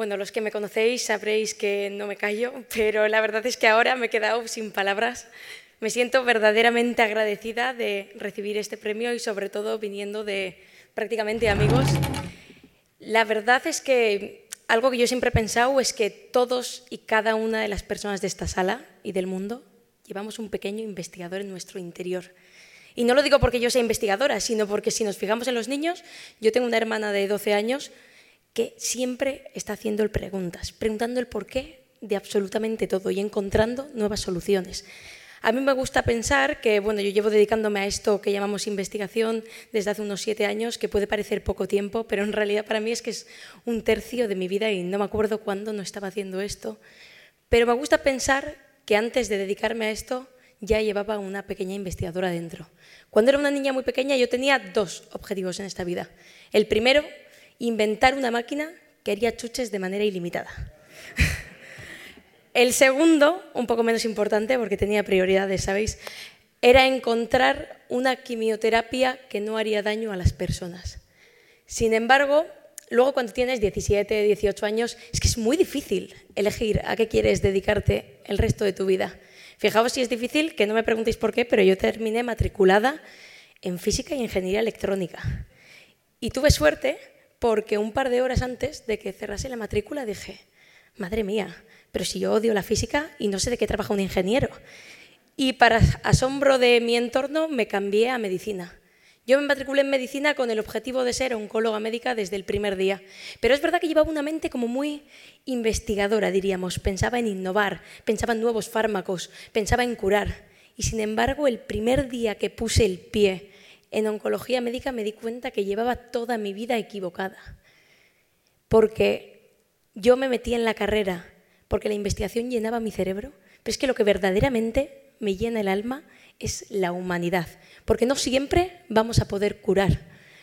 Bueno, los que me conocéis sabréis que no me callo, pero la verdad es que ahora me he quedado sin palabras. Me siento verdaderamente agradecida de recibir este premio y sobre todo viniendo de prácticamente amigos. La verdad es que algo que yo siempre he pensado es que todos y cada una de las personas de esta sala y del mundo llevamos un pequeño investigador en nuestro interior. Y no lo digo porque yo sea investigadora, sino porque si nos fijamos en los niños, yo tengo una hermana de 12 años que siempre está haciendo preguntas, preguntando el porqué de absolutamente todo y encontrando nuevas soluciones. A mí me gusta pensar que, bueno, yo llevo dedicándome a esto que llamamos investigación desde hace unos siete años, que puede parecer poco tiempo, pero en realidad para mí es que es un tercio de mi vida y no me acuerdo cuándo no estaba haciendo esto. Pero me gusta pensar que antes de dedicarme a esto ya llevaba una pequeña investigadora dentro. Cuando era una niña muy pequeña yo tenía dos objetivos en esta vida. El primero inventar una máquina que haría chuches de manera ilimitada. El segundo, un poco menos importante porque tenía prioridades, ¿sabéis? Era encontrar una quimioterapia que no haría daño a las personas. Sin embargo, luego cuando tienes 17, 18 años, es que es muy difícil elegir a qué quieres dedicarte el resto de tu vida. Fijaos si es difícil, que no me preguntéis por qué, pero yo terminé matriculada en física y ingeniería electrónica. Y tuve suerte porque un par de horas antes de que cerrase la matrícula dije, madre mía, pero si yo odio la física y no sé de qué trabaja un ingeniero. Y para asombro de mi entorno me cambié a medicina. Yo me matriculé en medicina con el objetivo de ser oncóloga médica desde el primer día. Pero es verdad que llevaba una mente como muy investigadora, diríamos. Pensaba en innovar, pensaba en nuevos fármacos, pensaba en curar. Y sin embargo, el primer día que puse el pie en oncología médica me di cuenta que llevaba toda mi vida equivocada. Porque yo me metí en la carrera, porque la investigación llenaba mi cerebro, pero es que lo que verdaderamente me llena el alma es la humanidad, porque no siempre vamos a poder curar,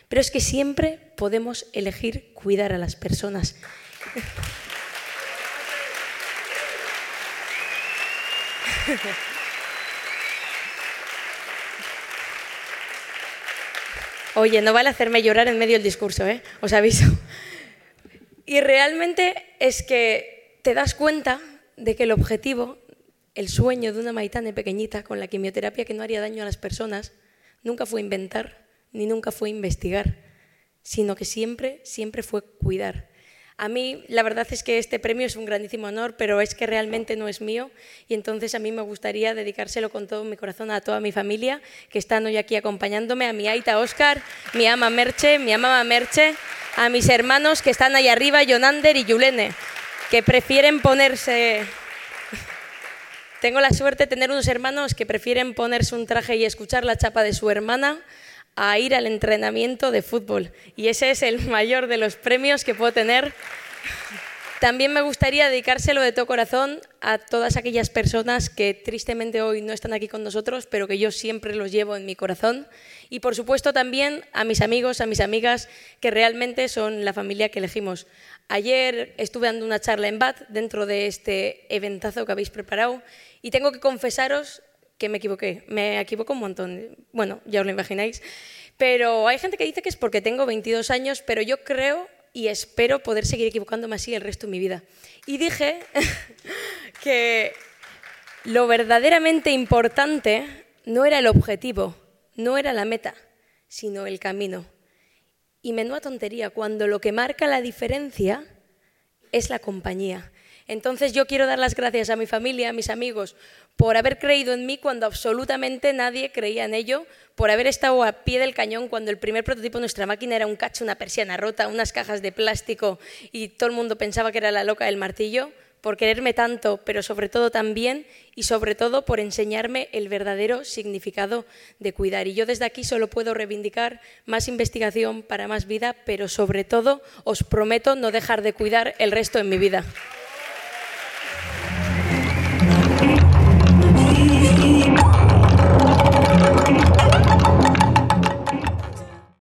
pero es que siempre podemos elegir cuidar a las personas. Oye, no vale hacerme llorar en medio del discurso, ¿eh? Os aviso. Y realmente es que te das cuenta de que el objetivo, el sueño de una maitane pequeñita con la quimioterapia que no haría daño a las personas, nunca fue inventar ni nunca fue investigar, sino que siempre, siempre fue cuidar. A mí la verdad es que este premio es un grandísimo honor, pero es que realmente no es mío. Y entonces a mí me gustaría dedicárselo con todo mi corazón a toda mi familia que están hoy aquí acompañándome, a mi Aita Oscar, mi ama Merche, mi ama Merche, a mis hermanos que están ahí arriba, Jonander y Yulene, que prefieren ponerse... Tengo la suerte de tener unos hermanos que prefieren ponerse un traje y escuchar la chapa de su hermana a ir al entrenamiento de fútbol. Y ese es el mayor de los premios que puedo tener. También me gustaría dedicárselo de todo corazón a todas aquellas personas que tristemente hoy no están aquí con nosotros, pero que yo siempre los llevo en mi corazón. Y por supuesto también a mis amigos, a mis amigas, que realmente son la familia que elegimos. Ayer estuve dando una charla en BAT dentro de este eventazo que habéis preparado y tengo que confesaros que me equivoqué. Me equivoco un montón. Bueno, ya os lo imagináis. Pero hay gente que dice que es porque tengo 22 años, pero yo creo y espero poder seguir equivocándome así el resto de mi vida. Y dije que lo verdaderamente importante no era el objetivo, no era la meta, sino el camino. Y menuda tontería, cuando lo que marca la diferencia es la compañía. Entonces yo quiero dar las gracias a mi familia, a mis amigos, por haber creído en mí cuando absolutamente nadie creía en ello, por haber estado a pie del cañón cuando el primer prototipo de nuestra máquina era un cacho, una persiana rota, unas cajas de plástico y todo el mundo pensaba que era la loca del martillo, por quererme tanto, pero sobre todo también y sobre todo por enseñarme el verdadero significado de cuidar. Y yo desde aquí solo puedo reivindicar más investigación para más vida, pero sobre todo os prometo no dejar de cuidar el resto de mi vida.